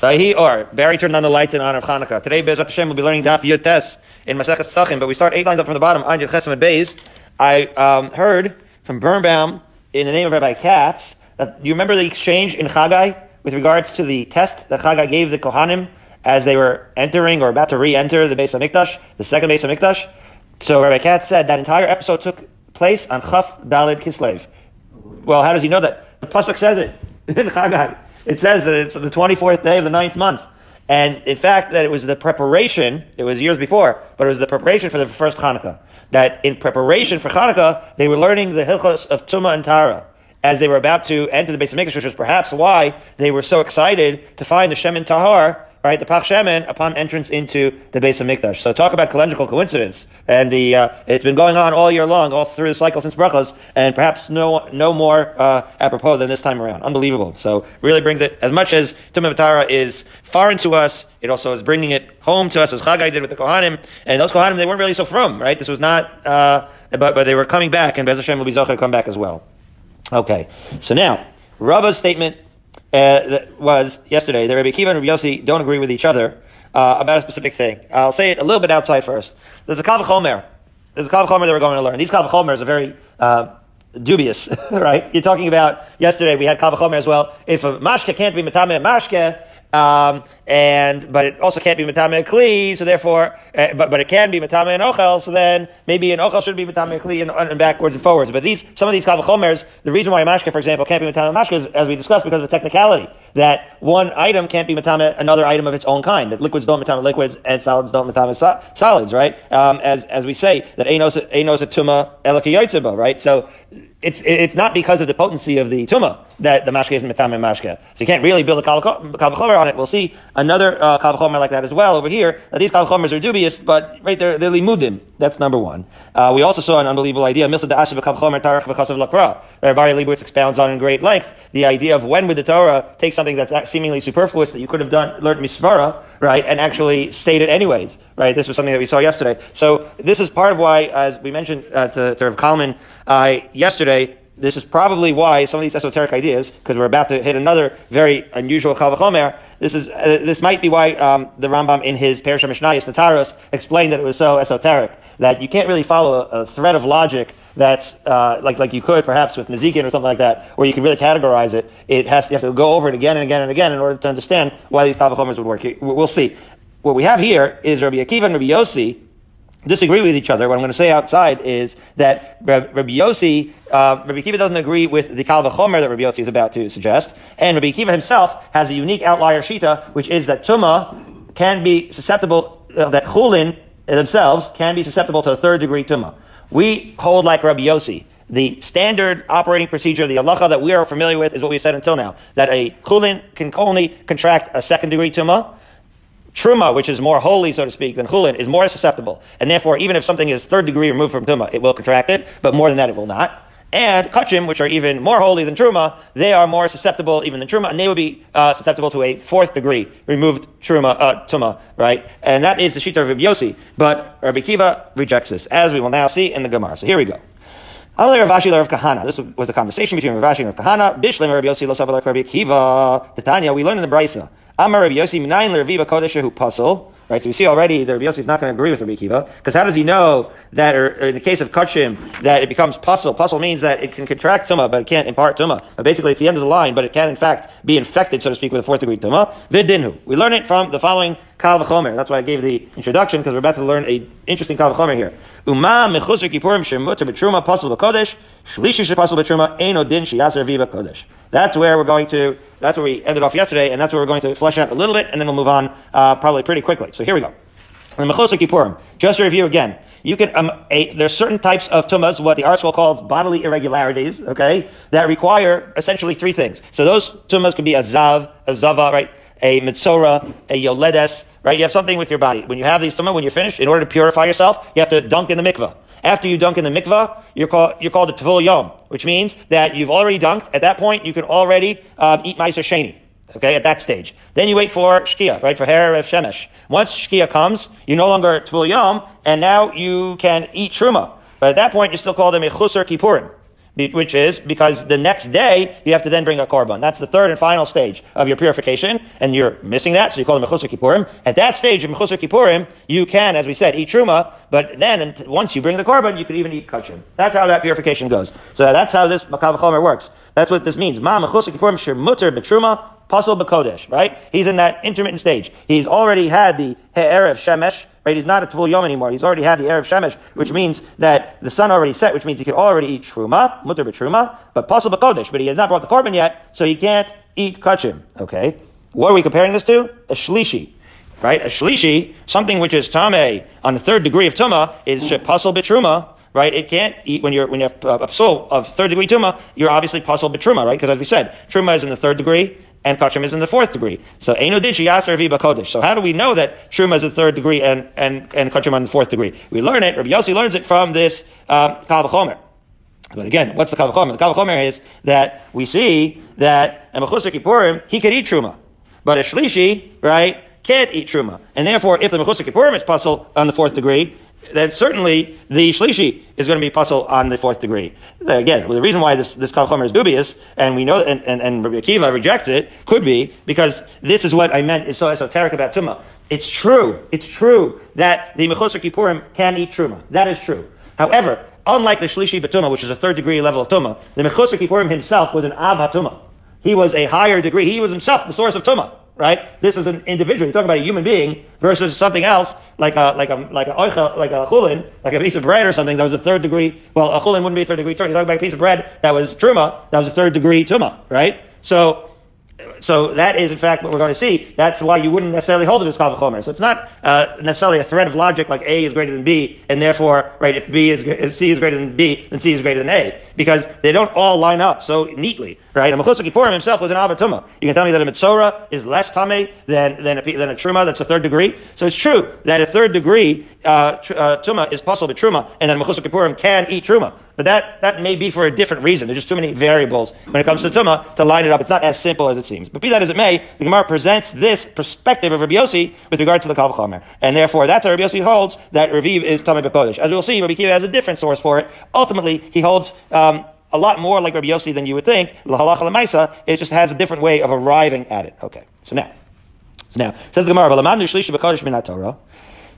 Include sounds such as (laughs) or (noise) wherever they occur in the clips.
Vahi or Barry turned on the lights in honor of Hanukkah. Today, Bezrat Hashem will be learning Daf Yutes in Masechet Pesachim, but we start eight lines up from the bottom. Anjid Chesem and Beis. I um, heard from Birnbaum in the name of Rabbi Katz that you remember the exchange in Chagai with regards to the test that Chagai gave the Kohanim as they were entering or about to re-enter the Beis Hamikdash, the second Beis Hamikdash. So Rabbi Katz said that entire episode took place on Chaf Dalid Kislev. Well, how does he know that? The pasuk says it (laughs) in Chagai. It says that it's the 24th day of the ninth month. And in fact, that it was the preparation, it was years before, but it was the preparation for the first Hanukkah. That in preparation for Hanukkah, they were learning the Hilchos of Tuma and Tara as they were about to enter the Beis Hamikdash, which was perhaps why they were so excited to find the Shem Tahar right, the Pach Shemen upon entrance into the Beis Hamikdash. So talk about calendrical coincidence. And the, uh, it's been going on all year long, all through the cycle since Brachos, and perhaps no, no more, uh, apropos than this time around. Unbelievable. So really brings it, as much as Tumah Vatara is foreign to us, it also is bringing it home to us as Chagai did with the Kohanim. And those Kohanim, they weren't really so from, right? This was not, uh, but, but they were coming back, and Bez Hashem will be Zochar to come back as well. Okay. So now, Rava's statement uh, was yesterday that Rabbi Kiva and Rabbi Yossi don't agree with each other uh, about a specific thing. I'll say it a little bit outside first. There's a Kav Chomer. There's a Kav Chomer that we're going to learn. These Kav Chomers are very uh, dubious, (laughs) right? You're talking about yesterday we had Kav Chomer as well. If a mashke can't be metame mashke, um, and but it also can't be matame kli, so therefore, uh, but but it can be matame and ochel. So then maybe an ochel should be matame kli and, and, backwards and forwards. But these some of these kavachomers, the reason why a mashke, for example, can't be matame mashke is, as we discussed, because of technicality that one item can't be matame another item of its own kind. That liquids don't matame liquids and solids don't matame so- solids, right? Um, as as we say that enos enos tuma right? So it's it's not because of the potency of the tuma that the mashke isn't metame mashke. So you can't really build a kavachomer on it. We'll see another uh, kavachomer like that as well over here. Now, these kavachomers are dubious, but right there they're limudim. That's number one. Uh, we also saw an unbelievable idea. Milsa da'asha b'kavachomer tarach v'chasav lakra. Rabbi Leibowitz expounds on in great length the idea of when would the Torah take something that's seemingly superfluous that you could have done learned misvara right and actually state it anyways right? This was something that we saw yesterday. So this is part of why, as we mentioned uh, to, to Rav Kalman uh, yesterday, this is probably why some of these esoteric ideas, because we're about to hit another very unusual Kalvachomer, this is uh, this might be why um, the Rambam in his Parashat Mishnayos Nataros explained that it was so esoteric that you can't really follow a, a thread of logic that's uh, like like you could perhaps with Nezikin or something like that, where you can really categorize it. It has you have to go over it again and again and again in order to understand why these Kalvachomers would work. We'll see what we have here is Rabbi Akiva and Rabbi Yossi disagree with each other. What I'm going to say outside is that Rabbi Yossi, uh, Rabbi Akiva doesn't agree with the Kal V'chomer that Rabbi Yossi is about to suggest, and Rabbi Akiva himself has a unique outlier shita, which is that Tuma can be susceptible, uh, that Chulin themselves can be susceptible to a third degree Tuma. We hold like Rabbi Yossi. The standard operating procedure, the halacha that we are familiar with, is what we've said until now, that a Chulin can only contract a second degree Tuma, Truma, which is more holy, so to speak, than chulin, is more susceptible. And therefore, even if something is third degree removed from Tuma, it will contract it, but more than that, it will not. And kachim, which are even more holy than truma, they are more susceptible even than truma, and they would be uh, susceptible to a fourth degree removed truma, uh, tuma, right? And that is the shita of Rabbi Yossi. But Rabbi Kiva rejects this, as we will now see in the Gemara. So here we go. This was a conversation between Rav Ashi and Rav Kahana. Bishlim Rabbi Yossi lo Rabbi Kiva. Tanya, we learn in the Brisa. Amar Rabbi Yossi minayin l'Raviva Kodesha pasul. Right, so we see already that Rabbi Yossi is not going to agree with Rabbi Kiva, because how does he know that, or, or in the case of kachim, that it becomes pasul? Pasul means that it can contract tuma, but it can't impart tuma. But basically, it's the end of the line, but it can in fact be infected, so to speak, with a fourth degree tuma. Vidinhu. We learn it from the following kal. That's why I gave the introduction, because we're about to learn a interesting kal v'chomer here. Uma mechusar kippurim shemutter b'truma shlishi shiyaser viva kodesh. That's where we're going to, that's where we ended off yesterday, and that's where we're going to flesh out a little bit, and then we'll move on uh, probably pretty quickly. So here we go. Mechusar Kippurim. Just to review again, you can um, a, there's certain types of tumas, what the ArtScroll calls bodily irregularities, okay, that require essentially three things. So those tumas could be a zav, a zava, right, a mitzora, a yoledes, right. You have something with your body. When you have these tumas, when you're finished, in order to purify yourself, you have to dunk in the mikvah. After you dunk in the mikvah, you're called, you're called a yom, which means that you've already dunked. At that point, you can already uh, eat ma'aser sheni. Okay, at that stage. Then you wait for shkia, right, for hair of shemesh. Once shkia comes, you no longer tevul yom, and now you can eat truma. But at that point, you're still called a mechusar kippurim which is because the next day you have to then bring a korban. That's the third and final stage of your purification, and you're missing that, so you call it mechusar kippurim. At that stage of mechusar kippurim, you can, as we said, eat truma, but then once you bring the korban, you can even eat kachim. That's how that purification goes. So that's how this makav chomer works. That's what this means. Ma mechusar kippurim shir mutter betruma pasul bekodesh. Right? He's in that intermittent stage. He's already had the erev shemesh right? He's not a Tvul Yom anymore. He's already had the Erev Shemesh, which means that the sun already set, which means he could already eat Truma, Mutter B'Truma, but possible Kodesh, but he has not brought the korban yet, so he can't eat Kachim, okay? What are we comparing this to? A Shlishi, right? A Shlishi, something which is Tame on the third degree of Tuma, is Pasul B'Truma, right? It can't eat when you're when you have a soul of third degree tuma. You're obviously pasul betruma, right? Because as we said, truma is in the third degree, and kachim is in the fourth degree. So Eino Dichi Yaser Viba Kodesh. So how do we know that Truma is the third degree and, and, and kachim on the fourth degree? We learn it, Rabbi Yossi learns it from this uh, Kal But again, what's the Kal The Kal is that we see that a Kippurim, he could eat Truma. But a Shlishi, right, can't eat Truma. And therefore, if the Mechusar Kippurim is pasul on the fourth degree, then certainly the shlishi is going to be pasul on the fourth degree. Again, the reason why this this kal is dubious, and we know, and, and, and Rabbi Akiva rejects it, could be because this is what I meant is so esoteric about tuma. It's true. It's true that the mechusar kippurim can eat truma. That is true. However, unlike the shlishi betuma, which is a third degree level of tuma, the mechusar kippurim himself was an av hatuma. He was a higher degree. He was himself the source of tuma right? This is an individual. You're talking about a human being versus something else like a like a like a oicha, like a chulin, like a piece of bread or something that was a third degree. Well, a chulin wouldn't be a third degree. You're talking about a piece of bread that was truma, that was a third degree tuma, right? So so that is in fact what we're going to see. That's why you wouldn't necessarily hold it as kal v'chomer. So it's not uh, necessarily a thread of logic like A is greater than B, and therefore, right, if B is if C is greater than B, then C is greater than A, because they don't all line up so neatly, right? And Mechusar Kippurim himself was an avatuma. You can tell me that a mitzora is less tame than than a, than a truma that's a third degree. So it's true that a third degree uh, tr- uh, tuma is possible to truma, and then Mechusar Kippurim can eat truma. But that, that may be for a different reason. There's just too many variables when it comes to Tumah to line it up. It's not as simple as it seems. But be that as it may, the Gemara presents this perspective of Rabbi Yossi with regard to the Kal Chomer. And therefore, that's how Rabbi Yossi holds that Raviv is Tamei B'Kodesh. As we'll see, Rabbi Kiva has a different source for it. Ultimately, he holds, um, a lot more like Rabbi Yossi than you would think. Lahalacha lemaisa, it just has a different way of arriving at it. Okay. So now, so now, says the Gemara,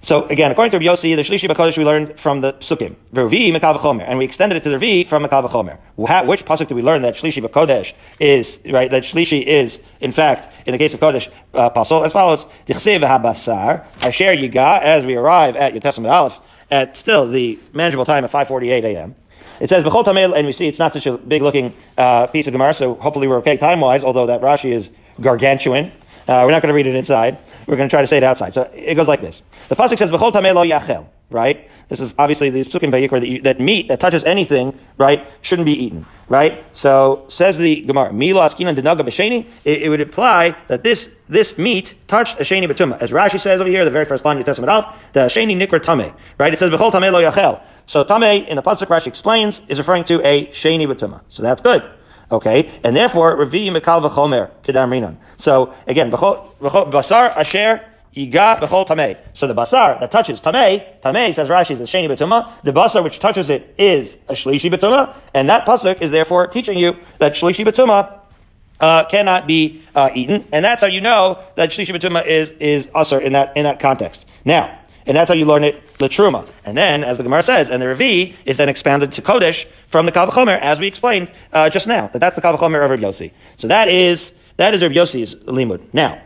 so again, according to Rabbi Yossi, the Shlishi Bakodesh we learned from the Sukkim. Revi Mekal V'chomer. And we extended it to the Revi from Mekal V'chomer. Which pasuk do we learn that Shlishi Bakodesh is, right, that Shlishi is, in fact, in the case of Kodesh, uh, pasuk, as follows, Dichsev HaBasar, Asher Yiga, as we arrive at Your Testament Aleph, at still the manageable time of 5.48 a.m., it says Bechol Tamil, and we see it's not such a big looking uh, piece of Gemara, so hopefully we're okay time wise, although that Rashi is gargantuan. Uh, we're not going to read it inside. We're going to try to say it outside. So it goes like this. The pasuk says, "V'chol tamei lo yachel." Right? This is obviously the psukim vayikra that, that meat that touches anything, right, shouldn't be eaten. Right? So says the Gemara, "Mila askinan denaga b'sheni." It, would imply that this this meat touched a sheni. As Rashi says over here, the very first line of Testament Alf, the sheni nikra tame. Right? It says, "V'chol tamei lo yachel." So tame in the pasuk Rashi explains is referring to a sheni betuma. So that's good. Okay, and therefore Ravi Mikal v'chomer kedam rinan. So again, basar asher yiga b'chol tamei. So the basar that touches tamei, tamei says Rashi is a sheni betuma. The basar which touches it is a shlishi betuma, and that pasuk is therefore teaching you that shlishi betuma uh, cannot be uh, eaten, and that's how you know that shlishi betuma is is usher in that in that context. Now. And that's how you learn it, the truma. And then, as the Gemara says, and the Revi is then expanded to Kodesh from the Kavachomer, as we explained uh, just now. That that's the Kavachomer of Rabbi Yossi. So that is that is Rabbi Yossi's limud. Now,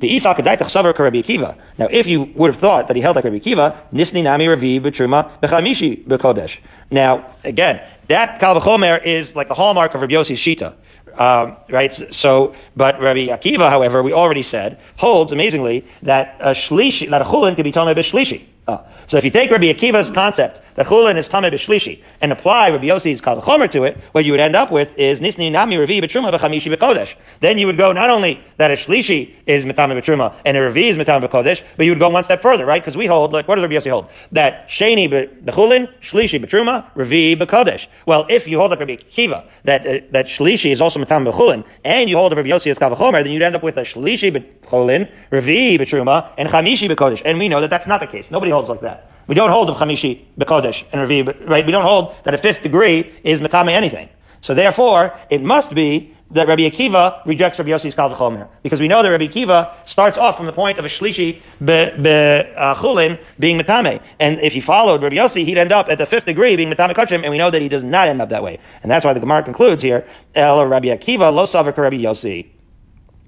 the Isa Kadaitach Savar Rabbi Akiva. Now, if you would have thought that he held like Rabbi Akiva, Nisni Nami Revi B'Truma Bechamishi B'Kodesh. Now, again, that Kavachomer is like the hallmark of Rabbi Yossi's Shita. Um, right? So, but Rabbi Akiva, however, we already said, holds amazingly that a shlishi, that a chulin can be talmud b'shlishi. Uh, so if you take Rabbi Akiva's concept that chulin is tameh b'shlishi and apply Rabbi Yossi's kal chomer to it, what you would end up with is nisni nami revi b'truma b'chamishi b'kodesh. Then you would go not only that a shlishi is metame b'truma and a revi is metame b'kodesh, but you would go one step further, right? Because we hold, like, what does Rabbi Yossi hold? That sheni b'chulin, shlishi b'truma, revi b'kodesh. Well, if you hold like Rabbi Kiva, that uh, that shlishi is also metame b'chulin, and you hold Rabbi Yossi as kal then you'd end up with a shlishi b'chulin, revi b'truma, and chamishi b'kodesh. And we know that that's not the case. Nobody holds like that. We don't hold of Chamishi Bekodesh and Revi, right? We don't hold that a fifth degree is Matame anything. So therefore, it must be that Rabbi Akiva rejects Rabbi Yossi's Kal V'chomer. Because we know that Rabbi Akiva starts off from the point of a Shlishi Bechulin being Matame. And if he followed Rabbi Yossi, he'd end up at the fifth degree being Matame Kachim, and we know that he does not end up that way. And that's why the Gemara concludes here, El Rabbi Akiva lo savak Rabbi Yossi.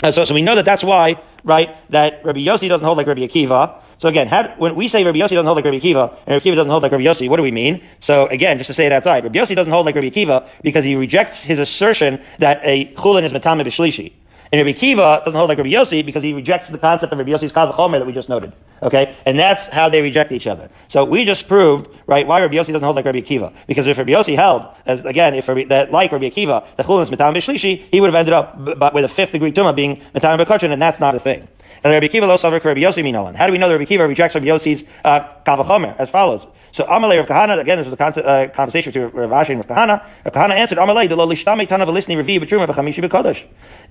Uh, so, so we know that that's why, right, that Rabbi Yossi doesn't hold like Rabbi Akiva. So again, had, when we say Rabbi Yossi doesn't hold like Rabbi Akiva, and Rabbi Akiva doesn't hold like Rabbi Yossi, what do we mean? So again, just to say it outside, Rabbi Yossi doesn't hold like Rabbi Akiva because he rejects his assertion that a chulin is matame b'shlishi. And Rabbi Kiva doesn't hold like Rabbi Yossi because he rejects the concept of Rabbi Yossi's Kal V'chomer that we just noted. Okay? And that's how they reject each other. So we just proved, right, why Rabbi Yossi doesn't hold like Rabbi Kiva. Because if Rabbi Yossi held, as again, if Rabbi, that like Rabbi Kiva, the Chulun is Metam B'Shlishi, he would have ended up b- b- with a fifth degree Tumah being Metam B'Kachin, and that's not a thing. And Rabbi Kiva lo savar Rabbi Yossi minolan. How do we know that Rabbi Kiva rejects Rabbi Yossi's uh, Kal As follows. So Amalei Rav Kahana, again, this was a con- uh, conversation between Rav Ashi and Rav Kahana. Rav Kahana answered, Amalei, the lo lishtame tanav listening revi b'truma b'chamishi b'kodesh.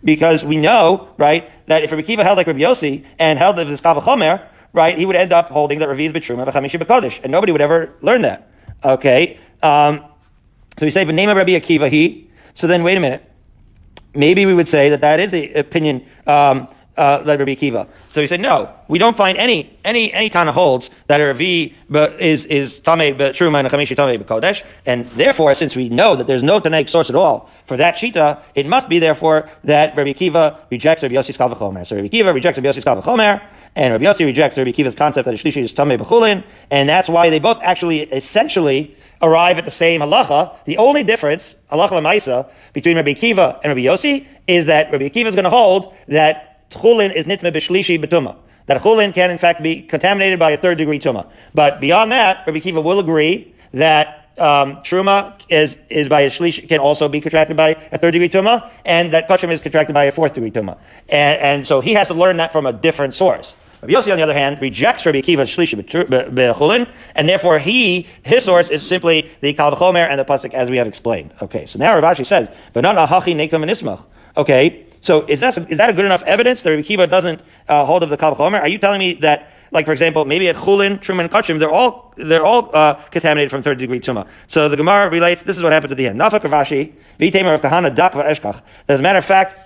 Because we know, right, that if Rabbi Kiva held like Rabbi Yossi and held this Kal V'chomer, right, he would end up holding that Ravi is b'truma b'chamishi b'kodesh, and nobody would ever learn that. Okay, um, so we say the name of Rabbi Akiva he. So then, wait a minute. Maybe we would say that that is the opinion um, uh, like Rabbi Akiva. So he said, no, we don't find any any any kind of holds that a Ravi but is is Tameh Truma and Chamishi but Kodesh, and therefore, since we know that there's no Tanaic source at all for that shita, it must be therefore that Rabbi Akiva rejects Rabbi Yossi's Kal V'chomer. So Rabbi Akiva rejects Rabbi Yossi's Kal V'chomer, and Rabbi Yossi rejects Rabbi Akiva's concept that a Shlishi is Tameh B'chulin, and that's why they both actually essentially arrive at the same halacha. The only difference, halacha lemaisa, between Rabbi Akiva and Rabbi Yossi is that Rabbi Akiva is going to hold that chulin is nitme b'shlishi b'tuma. That chulin can in fact be contaminated by a third degree tuma. But beyond that, Rabbi Akiva will agree that um, truma is is by a shlish can also be contracted by a third degree tuma, and that kachim is contracted by a fourth degree tuma. And, and so he has to learn that from a different source. Rabbi Yossi, on the other hand, rejects Rabbi Akiva's shlishi b'chulin, and therefore he, his source is simply the Kal V'chomer and the pasuk as we have explained. Okay, so now Rav Ashi says, but not a hachi nekum Okay, so is that is that a good enough evidence that Rabbi Akiva doesn't uh, hold of the Kal? Are you telling me that, like for example, maybe at Chulin, Truman, Kachim, they're all they're all uh, contaminated from third degree tuma? So the Gemara relates. This is what happens at the end. Nafak Rav Ashi, v'temer of Kahana dak v'eshkach. As a matter of fact,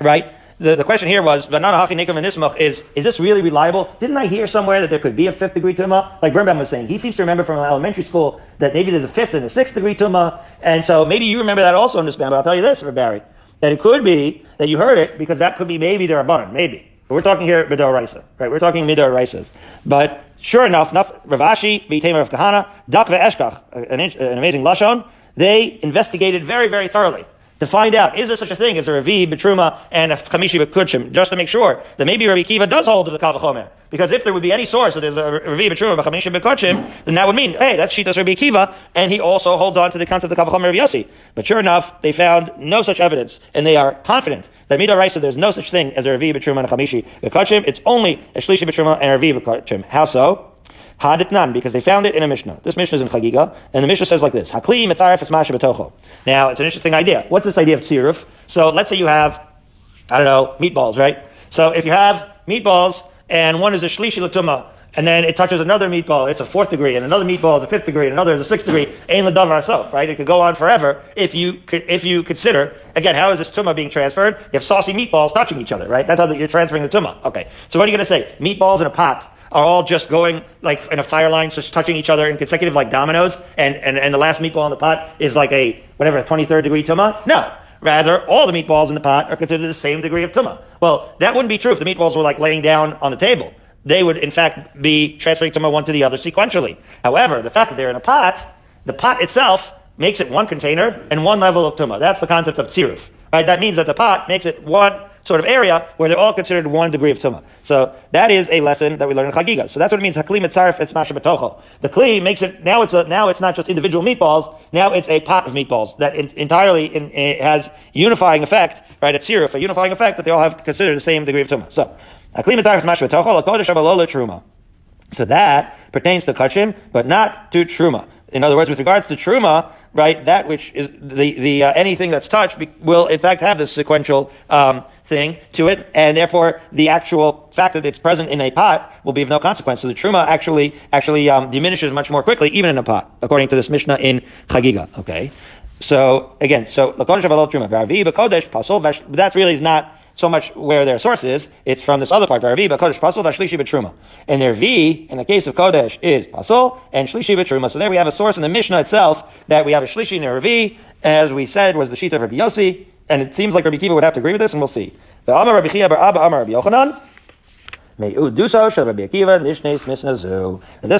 right. The, the question here was, is, is this really reliable? Didn't I hear somewhere that there could be a fifth degree tumah? Like Birnbaum was saying, he seems to remember from elementary school that maybe there's a fifth and a sixth degree tumah. And so maybe you remember that also in this band, but I'll tell you this, for Barry that it could be that you heard it because that could be maybe their abundant, maybe. But we're talking here Midar Raisa, right? We're talking Midar Raisas. But sure enough, enough Rav Ashi, B'Tamer of Kahana, Dak Ve'eshkach, an amazing Lashon, they investigated very, very thoroughly to find out, is there such a thing as a Ravi, Betruma, and a Chamishi Bekutchim, just to make sure that maybe Rabbi Kiva does hold to the Kavachomer. Because if there would be any source that there's a Ravi, Betruma, Chamishi Bekutchim, then that would mean, hey, that's Shitas Rabbi Kiva, and he also holds on to the concept of the Kavachomer of Yossi. But sure enough, they found no such evidence, and they are confident that Midah Raisa, there's no such thing as a Ravi, Betruma, and a Chamishi. It's only a Shlishi Betruma and a Ravi Bekutchim. How so? Haditnan, because they found it in a Mishnah. This Mishnah is in Chagiga, and the Mishnah says like this: Hakli mitzaref esmasha betocho. Now, it's an interesting idea. What's this idea of tziruf? So, let's say you have, I don't know, meatballs, right? So, if you have meatballs, and one is a shlishi latuma, and then it touches another meatball, it's a fourth degree, and another meatball is a fifth degree, and another is a sixth degree. Ain ladavar self, right? It could go on forever if you if you consider again how is this tuma being transferred? You have saucy meatballs touching each other, right? That's how you're transferring the tuma. Okay, so what are you going to say? Meatballs in a pot are all just going like in a fire line, just touching each other in consecutive like dominoes, and, and, and the last meatball in the pot is like a whatever, 23rd degree tuma? No. Rather, all the meatballs in the pot are considered the same degree of tuma. Well, that wouldn't be true if the meatballs were like laying down on the table. They would, in fact, be transferring tuma one to the other sequentially. However, the fact that they're in a pot, the pot itself makes it one container and one level of tuma. That's the concept of tziruf. Right? That means that the pot makes it one sort of area where they're all considered one degree of tumah. So that is a lesson that we learn in Chagiga. So that's what it means. Hakli mitzaref it's masha. The kli makes it now it's a now it's not just individual meatballs. Now it's a pot of meatballs that in, entirely in, in, has unifying effect. Right? It's siruf, a unifying effect that they all have considered the same degree of tumah. So hakli mitzaref masha betocho lakodesh truma. So that pertains to kachim, but not to truma. In other words, with regards to truma, right, that which is the the uh, anything that's touched be, will in fact have this sequential um, thing to it, and therefore the actual fact that it's present in a pot will be of no consequence. So the truma actually actually um, diminishes much more quickly, even in a pot, according to this Mishnah in Chagiga. Okay. So again, so lakodesh avalot truma v'arvi b'kodesh pasol. That really is not so much where their source is. It's from this other part, V'arvi b'kodesh pasol v'shlishi b'truma. And their V, in the case of kodesh, is Pasul and shlishi b'truma. So there we have a source in the Mishnah itself that we have a shlishi and a as we said, was the sheet of Rabbi Yossi, and it seems like Rabbi Kiva would have to agree with this, and we'll see. The Amar Rabbi Chia bar Abba Amar Rabbi Yochanan. And this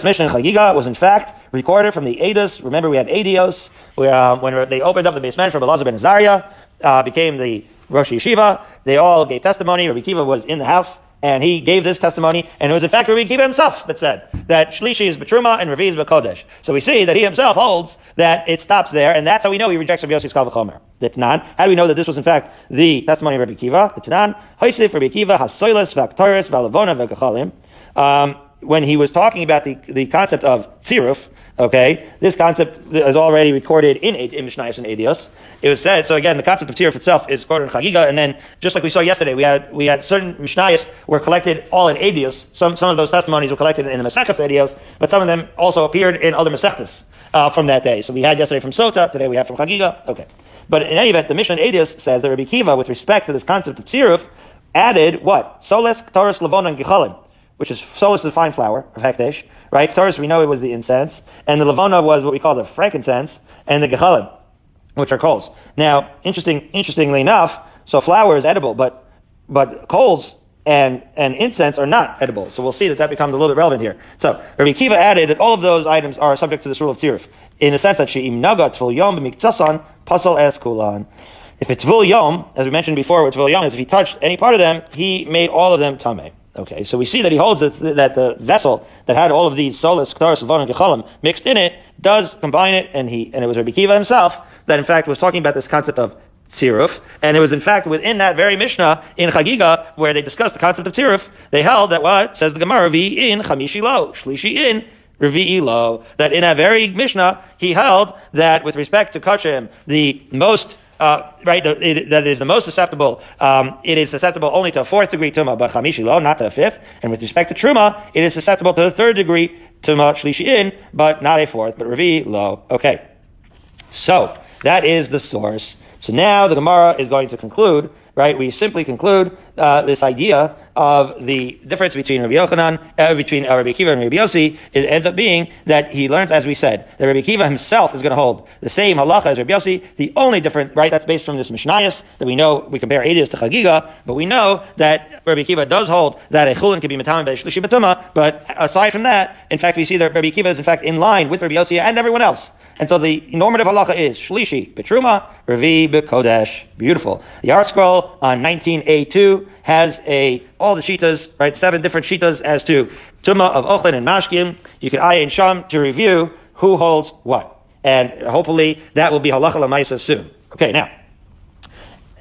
Mishnah in Chagiga was in fact recorded from the Edus. Remember, we had Eduyos, where uh, when they opened up the basement for Belazar ben Azariah, uh, became the Rosh Yeshiva. They all gave testimony. Rabbi Kiva was in the house, and he gave this testimony, and it was in fact Rabbi Kiva himself that said that Shlishi is Betruma and Ravi is Bekodesh. So we see that he himself holds that it stops there, and that's how we know he rejects Rabbi Yossi's Kal V'chomer. The Tanan. How do we know that this was in fact the testimony of Rabbi Kiva? The Tanan. Haisif Rabbi Kiva hasoilas v'aktaris v'alavona v'kachalim. Um, when he was talking about the, the concept of tziruf, okay, this concept is already recorded in, in Mishnayos and Eduyos. It was said, so again, the concept of tziruf itself is recorded in Chagiga, and then, just like we saw yesterday, we had, we had certain Mishnayos were collected all in Eduyos. Some, some of those testimonies were collected in the Maseches Eduyos, but some of them also appeared in other Masechtas uh, from that day. So we had yesterday from Sota, today we have from Chagiga. Okay. But in any event, the Mishnah in Eduyos says that Rabbi Kiva, with respect to this concept of tziruf, added what? Soles, Ktaris, Lavon, and Gichalim which is solus the fine flour of hekdesh, right? Taurus, we know it was the incense, and the levona was what we call the frankincense, and the gechalim, which are coals. Now, interesting, interestingly enough, so flour is edible, but but coals and and incense are not edible. So we'll see that that becomes a little bit relevant here. So Rabbi Kiva added that all of those items are subject to this rule of tirif, in the sense that she'im naga tful yom b'miktasan pasal es kulan. If it's tvul yom, as we mentioned before, what tvul yom is, if he touched any part of them, he made all of them tameh. Okay, so we see that he holds that, that the vessel that had all of these solas, ktaris, and gechalim mixed in it does combine it, and he and it was Rabbi Kiva himself that in fact was talking about this concept of tziruf, and it was in fact within that very Mishnah in Chagiga where they discussed the concept of tziruf. They held that what says the Gemara, vi in chamishi lo, shlishi in Revi'i lo, that in that very Mishnah, he held that with respect to Kachim, the most uh, right, the, it, that is the most susceptible. Um, it is susceptible only to a fourth degree tuma, but chamishi lo, not to a fifth. And with respect to truma, it is susceptible to the third degree tuma shlishi in, but not a fourth, but revi lo. Okay, so that is the source. So now the Gemara is going to conclude right? We simply conclude uh, this idea of the difference between Rabbi Yochanan, uh, between uh, Rabbi Kiva and Rabbi Yossi, it ends up being that he learns, as we said, that Rabbi Kiva himself is going to hold the same halacha as Rabbi Yossi. The only difference, right, that's based from this Mishnayos that we know, we compare Eduyos to Chagiga, but we know that Rabbi Kiva does hold that a chulin can be metamin by shlishi but aside from that, in fact, we see that Rabbi Kiva is in fact in line with Rabbi Yossi and everyone else. And so the normative halacha is shlishi betruma, revi bekodesh. Beautiful. The ArtScroll on 19A2 has a all the shitas, right? Seven different shitas as to tuma of ochlin and mashkim. You can ayin sham to review who holds what, and hopefully that will be halacha lamaisa soon. Okay, now.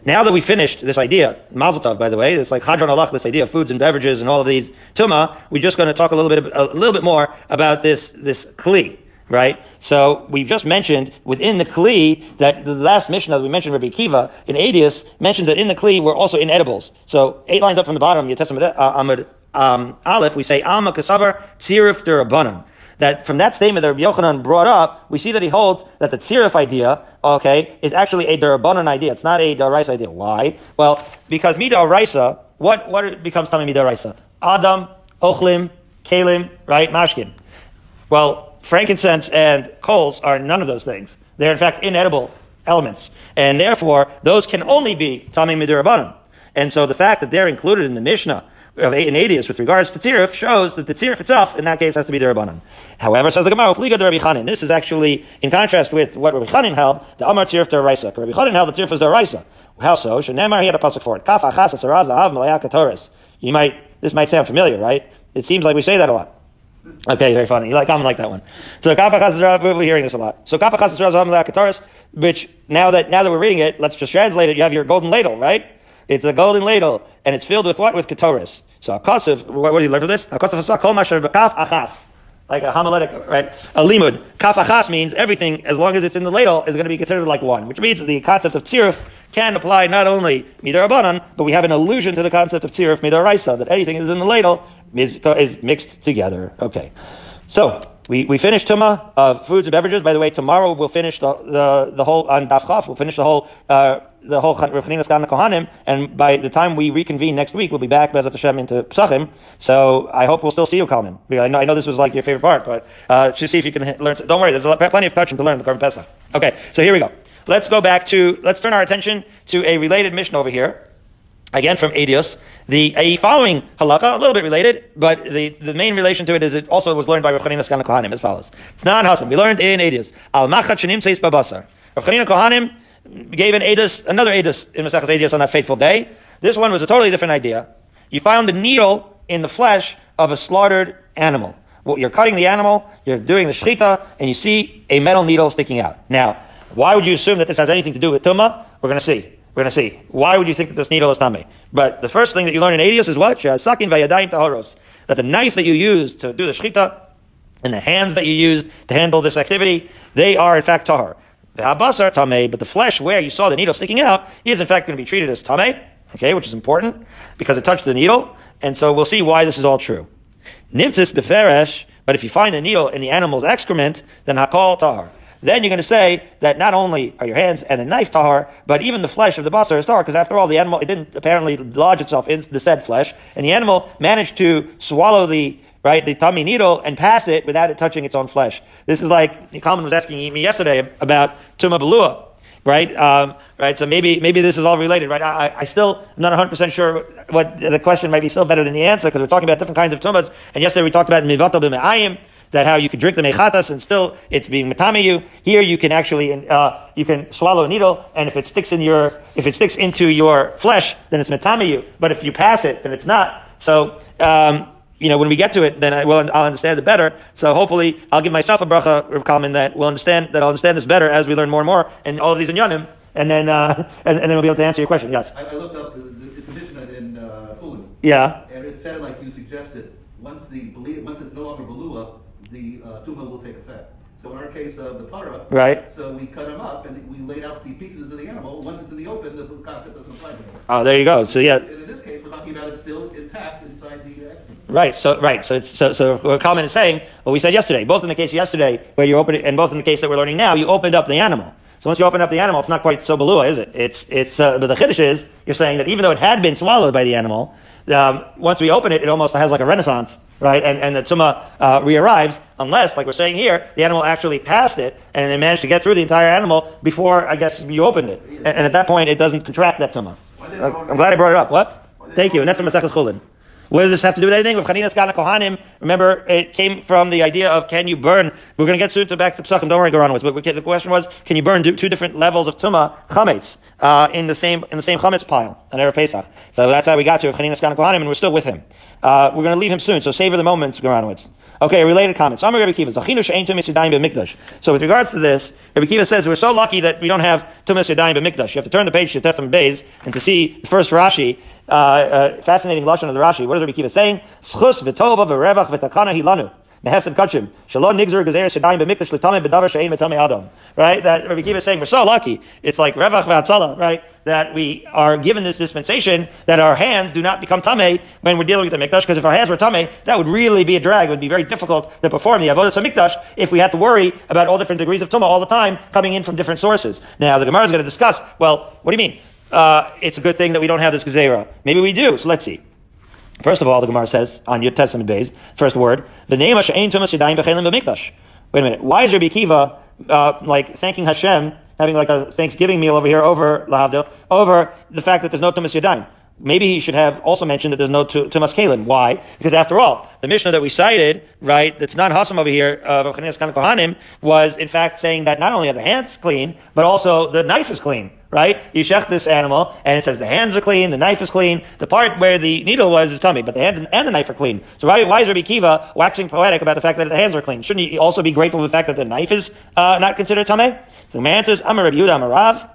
Now that we finished this idea, Mazel Tov, by the way, it's like Hadran Alach, this idea of foods and beverages and all of these tuma, we're just going to talk a little bit, a little bit more about this, this kli, right? So we've just mentioned within the Kli that the last mission that we mentioned, Rabbi Kiva in Eduyos mentions that in the Kli we're also in edibles. So eight lines up from the bottom, Yetesam uh, Amud um, Aleph, we say Alma Kasavar Tzirif Durabanan. That from that statement that Rabbi Yochanan brought up, we see that he holds that the tzirif idea, okay, is actually a durabanan idea. It's not a daraisa idea. Why? Well, because midaraisa, what what becomes tamei midaraisa? Adam, ochlim, kalim, right, mashkin. Well, frankincense and coals are none of those things. They're in fact inedible elements. And therefore, those can only be tamei midirabanan. And so the fact that they're included in the Mishnah of in Eduyos with regards to tzirif shows that the tzirif itself, in that case, has to be derabanan. However, says the Gemara, Fliga Rabbi Chanin. This is actually in contrast with what Rabbi Chanin held, the Amar tzirif deraisa. Rabbi Chanin held the tzirif was deraisa. How so? Shenemar, he had a pasuk for it. Kaf achas av You might, this might sound familiar, right? It seems like we say that a lot. Okay, very funny. You like I'm like that one. So we're hearing this a lot. So katoris which now that now that we're reading it, let's just translate it. You have your golden ladle, right? It's a golden ladle, and it's filled with what? With katoris. So akasiv, what, what do you learn from this? Akasiv kol kaf achas. Like a homiletic, right? A limud. Kaf achas means everything, as long as it's in the ladle, is going to be considered like one, which means the concept of tziruf can apply not only midarabanan, but we have an allusion to the concept of tziruf midaraisa, that anything is in the ladle is, is mixed together. Okay. So, we, we finished Tuma of foods and beverages. By the way, tomorrow we'll finish the, the, the whole, on Daf we'll finish the whole, uh, the whole Rechaninas Kohanim, and by the time we reconvene next week, we'll be back, Bezat Hashem, into Psachim. So I hope we'll still see you, Kalman. I know, I know this was like your favorite part, but uh, just see if you can learn. Don't worry, there's plenty of touching to learn the Korban Pesach. Okay, so here we go. Let's go back to, let's turn our attention to a related mission over here. Again, from Eduyos. The a following halacha, a little bit related, but the, the main relation to it is it also was learned by Rav Chanina Kohanim as follows. It's not Hasan. We learned in Eduyos. Al machat shenim seis babasar. Rav Chanina Kohanim gave an Adis, another Adis in Masechus Eduyos on that fateful day. This one was a totally different idea. You found a needle in the flesh of a slaughtered animal. Well, you're cutting the animal, you're doing the shechita, and you see a metal needle sticking out. Now, why would you assume that this has anything to do with tumah? We're going to see. We're going to see. Why would you think that this needle is tummy? But the first thing that you learn in Eduyos is what? Sakin vayadayim tahoros. That the knife that you use to do the shechita and the hands that you use to handle this activity, they are in fact tahar. The habasar tameh, but the flesh where you saw the needle sticking out is in fact going to be treated as tameh, okay, which is important because it touched the needle, and so we'll see why this is all true. Nimtzis beferesh, but if you find the needle in the animal's excrement, then hakol tahar. Then you're going to say that not only are your hands and the knife tahar, but even the flesh of the basar is tahar, because after all, the animal it didn't apparently lodge itself in the said flesh, and the animal managed to swallow the right, the tummy needle and pass it without it touching its own flesh. This is like Kalman was asking me yesterday about tuma balua, right? Um, right. So maybe maybe this is all related, right? I, I still am not 100 percent sure what the question might be still better than the answer because we're talking about different kinds of tumas. And yesterday we talked about mivato b'me'ayim, that how you can drink the mechatas and still it's being matame you. Here you can actually uh, you can swallow a needle, and if it sticks in your if it sticks into your flesh, then it's matame you. But if you pass it, then it's not. So. Um, you know, when we get to it, then I will, I'll understand it better. So hopefully, I'll give myself a bracha, Kalman, that will understand that I'll understand this better as we learn more and more, and all of these in Yonim, and then uh, (laughs) and, and, then we'll be able to answer your question. Yes. I, I looked up the, it's a Mishnah in uh, Fulham. Yeah. And it said, like you suggested, once the once it's no longer balua, the uh, tuma will take effect. So in our case of the para, right? So we cut them up and we laid out the pieces of the animal. Once it's in the open, the concept doesn't apply anymore. Oh, there you go. So yeah. And in this case, we're talking about it still intact inside the. Uh, right. So right. So it's, so so what Kalman is saying what we said yesterday. Both in the case yesterday where you opened it, and both in the case that we're learning now, you opened up the animal. So once you open up the animal, it's not quite so balua, is it? It's it's. Uh, but the chiddush is you're saying that even though it had been swallowed by the animal, um, once we open it, it almost has like a renaissance, right? And, and the tuma uh, re-arrives, unless, like we're saying here, the animal actually passed it and they managed to get through the entire animal before, I guess, you opened it. And, and at that point, it doesn't contract that tuma. Uh, I'm glad I brought it up. What? Thank you. And that's from Maseches Chulin. What does this have to do with anything? With Chanina Skana Kohanim, remember, it came from the idea of can you burn? We're going to get soon to back to Psachim. Don't worry, go on with. But the question was, can you burn two different levels of tuma chametz uh, in the same in the same chametz pile on erev Pesach? So that's how we got to Chanina Skana Kohanim, and we're still with him. Uh, we're going to leave him soon, so savor the moments, Goranowitz. Okay, related comment. So, with regards to this, Rabbi Kiva says we're so lucky that we don't have Tumas Yadayim B'Mikdash. You have to turn the page to Tefim Beis and to see the first Rashi, uh, uh, fascinating lashon of the Rashi. What is Rabbi Kiva saying? Mehefsed kachim. Shalom nigzer gezer shadayim b'mikdash l'tamei b'davar she'ein v'tamei adam. Right? That Rabbi Kiva is saying we're so lucky. It's like revach v'atzala, right? That we are given this dispensation that our hands do not become tamei when we're dealing with the mikdash. Because if our hands were tamei, that would really be a drag. It would be very difficult to perform the avodas mikdash if we had to worry about all different degrees of tumah all the time coming in from different sources. Now the Gemara is going to discuss. Well, what do you mean? Uh, it's a good thing that we don't have this gezerah. Maybe we do. So let's see. First of all, the Gemara says on your Testament days, first word, the name of Hashem Tumas Yadayim B'Mikdash. Wait a minute. Why is Rabbi Kiva uh, like thanking Hashem, having like a Thanksgiving meal over here over Lahavdil, over the fact that there's no Tumas Yadayim? Maybe he should have also mentioned that there's no Tumas Kalim. Why? Because after all, the Mishnah that we cited, right, that's not Hasam over here, of uh, Kohanim, was in fact saying that not only are the hands clean, but also the knife is clean right? You shech this animal, and it says the hands are clean, the knife is clean. The part where the needle was is tummy, but the hands and the knife are clean. So why, why is Rabbi Kiva waxing poetic about the fact that the hands are clean? Shouldn't he also be grateful for the fact that the knife is uh, not considered tummy? So the man answers, I'm a Rabbi Yehuda, I'm a Rav.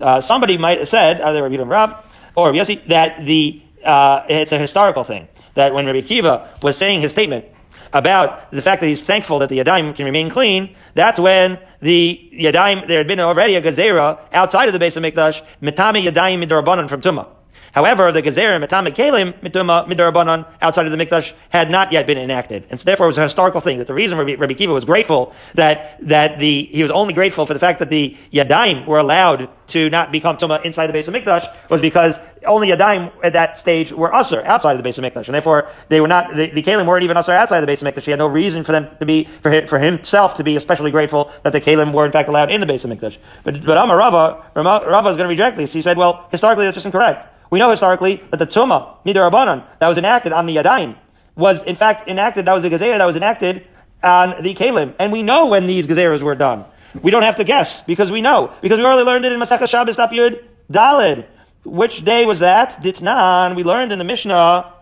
Uh, somebody might have said, either Rabbi Rav or Rabbi Yossi, that the uh, it's a historical thing. That when Rabbi Kiva was saying his statement, about the fact that he's thankful that the Yadayim can remain clean, that's when the Yadayim, there had been already a Gezerah outside of the Beis Hamikdash, Mitame Yadayim Midrabanan from Tumah. However, the Gezerim, Matame Kalim, Midarabanan, outside of the Mikdash, had not yet been enacted. And so therefore it was a historical thing that the reason Rabbi, Rabbi Kiva was grateful that, that the, he was only grateful for the fact that the Yadaim were allowed to not become Tuma inside the Beis Hamikdash was because only Yadaim at that stage were Usr outside of the Beis Hamikdash. And therefore they were not, the, the Kalim weren't even Usr outside of the Beis Hamikdash. He had no reason for them to be, for, him, for himself to be especially grateful that the Kalim were in fact allowed in the Beis Hamikdash. But, but Amar Rava, Rava is going to reject this. He said, well, historically that's just incorrect. We know historically that the Tuma, Midar Rabbanan, that was enacted on the Yadayim, was in fact enacted, that was a Gezerah that was enacted on the Kalim. And we know when these Gezerahs were done. We don't have to guess, because we know. Because we already learned it in Masechah Shabbos Daf Yud Dalid. Which day was that? Ditnan. We learned in the Mishnah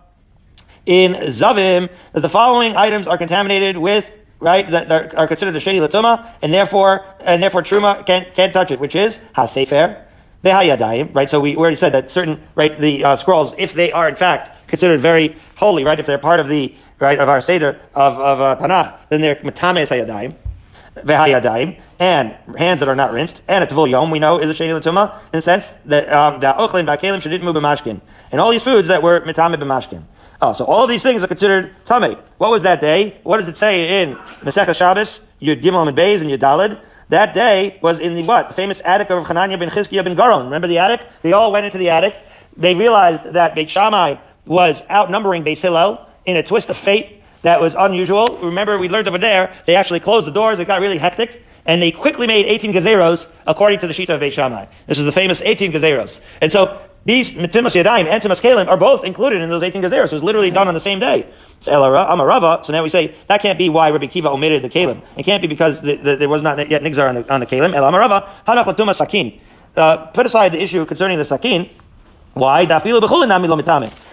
in Zavim that the following items are contaminated with right, that are, considered a sheni latuma, and therefore, and therefore truma can't, can't touch it, which is hasefer, Behayadayim, right? So we already said that certain, right, the uh, scrolls, if they are in fact considered very holy, right, if they're part of the, right, of our Seder, of, of uh, Tanakh, then they're Matames Hayadayim, Vehayadayim, and hands that are not rinsed, and a Tavul Yom, we know, is a Sheni Latuma, in the sense that, um, the Ochlin Vakalim Shadit Mu B'mashkin, and all these foods that were Matame B'mashkin. Oh, so all these things are considered Tame. What was that day? What does it say in Masechah Shabbos, Yud Gimel and Beis and Yud Dalid? That day was in the what? The famous attic of Hananiah ben Chizkiah ben Garon. Remember the attic? They all went into the attic. They realized that Beit Shammai was outnumbering Beit Hillel in a twist of fate that was unusual. Remember, we learned over there, they actually closed the doors. It got really hectic. And they quickly made 18 gazeros according to the Shita of Beit Shammai. This is the famous 18 gazeros. And so these Mitimus Yadayim and Timus Kalim are both included in those 18 Gezeros. So it's literally done on the same day. So Amarava, so now we say that can't be why Rabbi Kiva omitted the Kalim. It can't be because the, the, there was not yet Nigzar on the, on the Kalim. El Amarava, Sakin. Uh, put aside the issue concerning the Sakin. Why?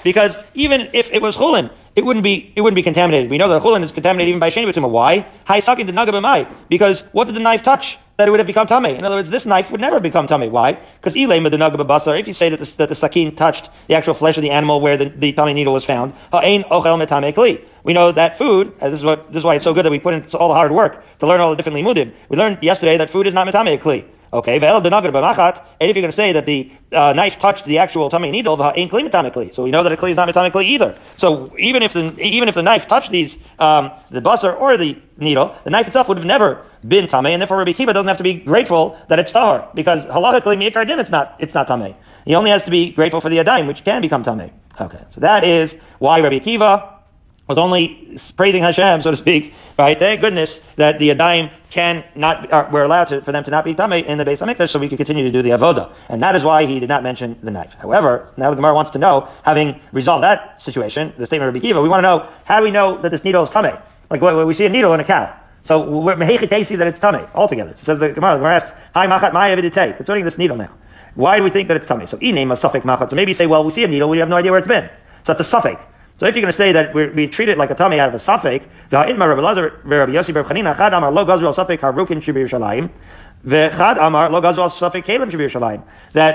Because even if it was chulin, it wouldn't be it wouldn't be contaminated. We know that chulin is contaminated even by sheni b'tuma. Why? Hai sakin the nagabamai. Because what did the knife touch? that it would have become tummy. In other words, this knife would never become tummy. Why? Because if you say that the, that the sakin touched the actual flesh of the animal where the, the tummy needle was found, we know that food, this is what this is why it's so good that we put in all the hard work to learn all the different limudim. We learned yesterday that food is not metame kli. Okay, and if you're going to say that the uh, knife touched the actual tummy needle, ain't kli So we know that a kli is not metamically either. So even if the even if the knife touched these um, the buzzer or the needle, the knife itself would have never been tame, and therefore Rabbi Kiva doesn't have to be grateful that it's tahar because halachically mi'ikar din it's not it's not tame. He only has to be grateful for the adaim, which can become tame. Okay, so that is why Rabbi Kiva was only praising Hashem, so to speak, right? Thank goodness that the Adaim can not, are, we're allowed to, for them to not be Tameh in the Beis Hamikdash so we could continue to do the Avoda. And that is why he did not mention the knife. However, now the Gemara wants to know, having resolved that situation, the statement of Rabbi Kiva, we want to know, how do we know that this needle is Tameh? Like, we see a needle in a cow. So, we're Mehechitesi that it's Tameh, altogether. So says the Gemara, the Gemara asks, Hi, Machat Vidite. Concerning this needle now. Why do we think that it's Tameh? So, name a suffix Machat. So maybe you say, well, we see a needle, we have no idea where it's been. So that's a suffix. So if you're going to say that we treat it like a tummy out of a suffix, that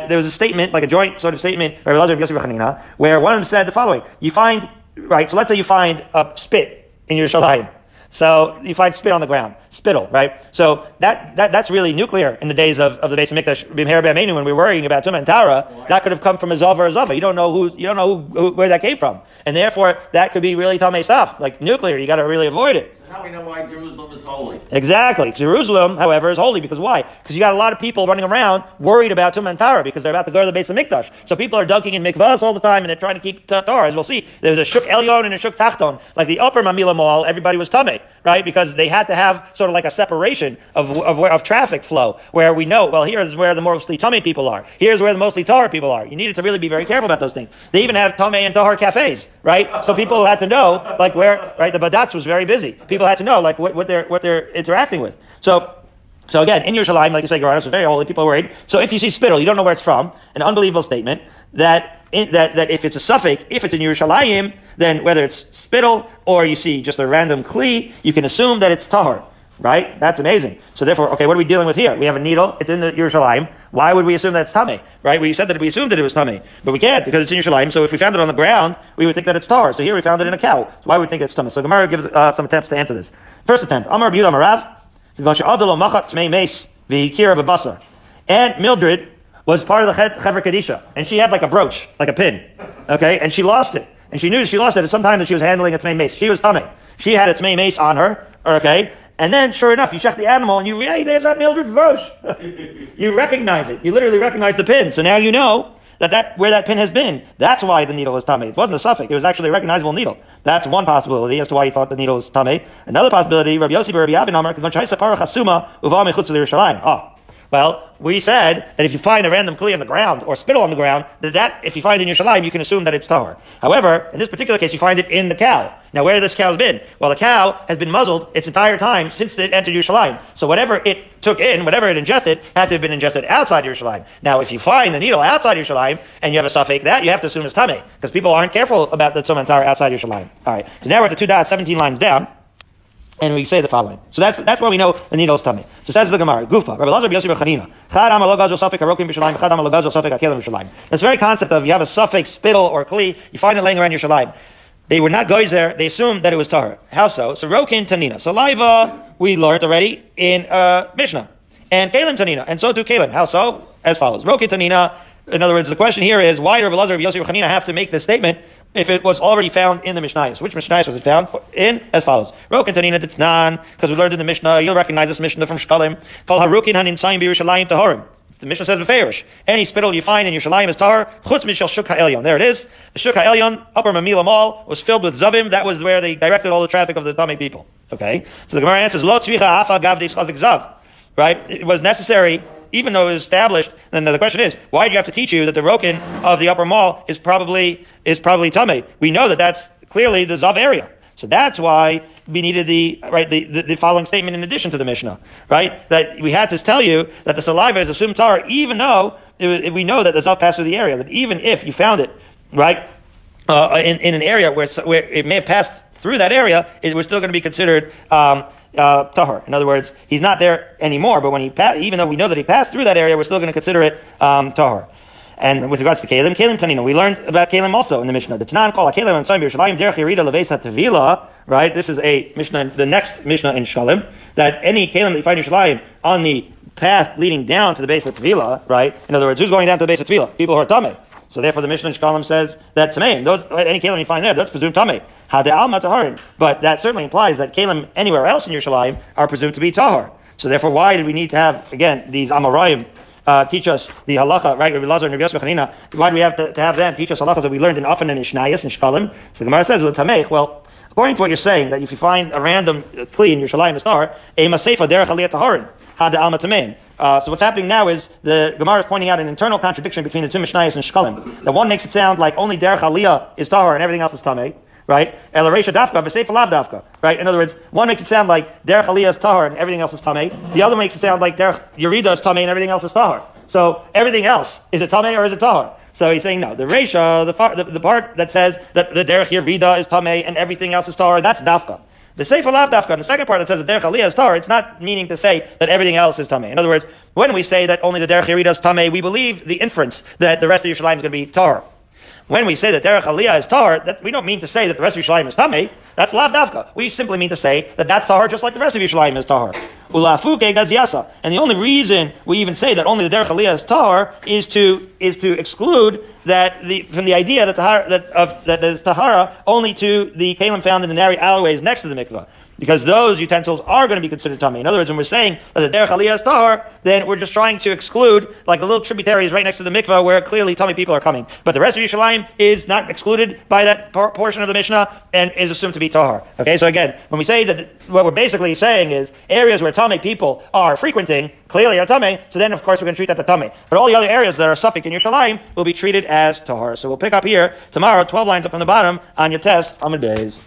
there was a statement, like a joint sort of statement, where one of them said the following: You find right. So let's say you find a spit in your shalayim. So you find spit on the ground, spittle, right? So that, that that's really nuclear in the days of, of the Beis Hamikdash when we were worrying about Tumah and Tara. That could have come from a Zava or a Zava. You don't know who you don't know who, who, where that came from, and therefore that could be really Tameh stuff, like nuclear. You got to really avoid it how we know why Jerusalem is holy. Exactly. Jerusalem, however, is holy because why? Because you got a lot of people running around worried about Tum and Tara because they're about to go to the Beis Hamikdash. So people are dunking in mikvahs all the time and they're trying to keep Tara. As we'll see, there's a Shuk Elyon and a Shuk Tachton. Like the upper Mamilla Mall, everybody was Tame, right? Because they had to have sort of like a separation of, of, of traffic flow where we know, well, here's where the mostly Tame people are. Here's where the mostly Tara people are. You needed to really be very careful about those things. They even have Tame and Tahar cafes, right? So people had to know, like where, right? The Badatz was very busy. People had to know, like what what they're what they're interacting with. So. So again, in Yerushalayim, like you say, Geranos was very holy. People are worried. So if you see spittle, you don't know where it's from. An unbelievable statement that in, that that if it's a suffix, if it's in Yerushalayim, then whether it's spittle or you see just a random kli, you can assume that it's tahor. Right? That's amazing. So therefore, okay, what are we dealing with here? We have a needle. It's in the Yerushalayim. Why would we assume that it's tummy? Right? We said that we assumed that it was tummy, but we can't because it's in Yerushalayim. So if we found it on the ground, we would think that it's tar. So here we found it in a cow. So why would we think it's tummy? So Gemara gives uh, some attempts to answer this. First attempt. Amar Amarav. And Mildred, was part of the Chevra Kadisha, and she had like a brooch, like a pin, okay, and she lost it, and she knew she lost it at some time that she was handling its main mace. She was tummy. She had its main mace on her, okay, and then sure enough, you check the animal and you, hey, there's that Mildred brooch. (laughs) you recognize it. You literally recognize the pin. So now you know that, that where that pin has been. That's why the needle is tummy. It wasn't a suffix. It was actually a recognizable needle. That's one possibility as to why he thought the needle was tummy. Another possibility, Rabbi Yossi Rabbi Abin Amar, Oh, well, we said that if you find a random kli on the ground or spittle on the ground, that, that if you find it in Yerushalayim, you can assume that it's tahor. However, in this particular case, you find it in the cow. Now, where this cow's been? Well, the cow has been muzzled its entire time since it entered Yerushalayim. So whatever it took in, whatever it ingested, had to have been ingested outside Yerushalayim. Now, if you find the needle outside Yerushalayim and you have a safek that, you have to assume it's tamei because people aren't careful about the tumah outside Yerushalayim. All right. So now we're at the two dots, 17 lines down and we say the following. So that's that's where we know the needle is tamei. So says the Gemara, Gufa, Rabbi Lazar Yosef Chanina, Chad Amar Logaz Safik Harokim very concept of you have a safek spittle or kli, you find it laying around Yerushalayim. They were not goys there. They assumed that it was tahar. How so? So rokin tanina. Saliva we learned already in uh, Mishnah, and kalim tanina, and so do kalim. How so? As follows: rokin tanina. In other words, the question here is why did Rabbi Lazar Yosef Chanina have to make this statement if it was already found in the Mishnayos. Which Mishnayos was it found in? As follows. Rokin Tanina Ditznan, because we learned in the Mishnah, you'll recognize this Mishnah from Shkalim, called Harukin Hanin Saim Birushalayim Tahorim. The Mishnah says Beferish. Any spittle you find in Yerushalayim is tahar. Chutz mishal shuk ha'elyon. There it is. The shuk ha'elyon, upper Mamilla Mall, was filled with zavim. That was where they directed all the traffic of the Tamei people. Okay? So the Gemara answers, Lo tzvicha afa gav zav. Right? It was necessary even though it was established, then the question is, why do you have to teach you that the rokin of the upper mall is probably is probably tamei? We know that that's clearly the zav area. So that's why we needed the right the, the, the, following statement in addition to the Mishnah, right? That we had to tell you that the saliva is assumed tar, even though it, we know that the zav passed through the area. That even if you found it, right, uh, in, in an area where where it may have passed through that area, it was still going to be considered um, uh, tahar. In other words, he's not there anymore, but when he pa- even though we know that he passed through that area, we're still going to consider it um, tahar. And with regards to Kalim, Kalim Tanina, we learned about Kalim also in the Mishnah. The Tanan call Kalim and Saim Yerushalayim Derech Yerida Levesa Tevila, right? This is a Mishnah, the next Mishnah in Shkalim, that any Kalim that you find in Yerushalayim on the path leading down to the base of Tevila, right? In other words, who's going down to the base of Tevila? People who are Tameh. So therefore, the Mishnah in Shkalim says that Tameim, those any kelim you find there, that's presumed Tameh. Hada'al Taharim. But that certainly implies that kelim anywhere else in Yerushalayim are presumed to be Tahar. So therefore, why did we need to have again these Amoraim uh, teach us the halacha, right? Rabbi Lazar and Rabbi Yosef Chanina. Why do we have to, to have them teach us halachas that we learned in often in Ishnayas and Shkalim? So the Gemara says with Tamech, well, according to what you're saying, that if you find a random kli in Yerushalayim Star, a masefa derech aliyat taharin, had alma tamein. Uh, so what's happening now is the Gemara is pointing out an internal contradiction between the two Mishnayos and Shkalim. That one makes it sound like only Derech Aliyah is Tahar and everything else is Tameh, right? El Dafka, B'Seif Lav Dafka, right? In other words, one makes it sound like Derech Aliyah is Tahar and everything else is Tameh. The other makes it sound like Derech Yerida is Tameh and everything else is Tahar. So everything else, is it Tameh or is it Tahar? So he's saying no. The Resha, the, the, the part that says that the Derech Yerida is Tameh and everything else is Tahar, that's Dafka. The Sefer Lav Dafka, the second part that says that Derech Aliyah is Tar, it's not meaning to say that everything else is Tameh. In other words, when we say that only the Derech Yerida is Tameh, we believe the inference that the rest of Yerushalayim is going to be Tar. When we say that Derech Aliyah is Tar, that we don't mean to say that the rest of Yerushalayim is Tameh. That's Lav Dafka. We simply mean to say that that's Tahar just like the rest of Yerushalayim is Tahar. Ulafuke Gaziasa. And the only reason we even say that only the Derech Aliyah is Tahar is to, is to exclude that the, from the idea that, tahara, that, of, that Tahara only to the Kalim found in the narrow alleyways next to the mikvah because those utensils are going to be considered tamei. In other words, when we're saying that the derech aliyah is tahar, then we're just trying to exclude like the little tributaries right next to the mikvah where clearly tamei people are coming. But the rest of Yerushalayim is not excluded by that por- portion of the Mishnah and is assumed to be tahar. Okay, so again, when we say that what we're basically saying is areas where tamei people are frequenting clearly are tamei, so then of course we're going to treat that the tamei. But all the other areas that are safek in Yerushalayim will be treated as tahar. So we'll pick up here tomorrow, 12 lines up from the bottom on your test on the days.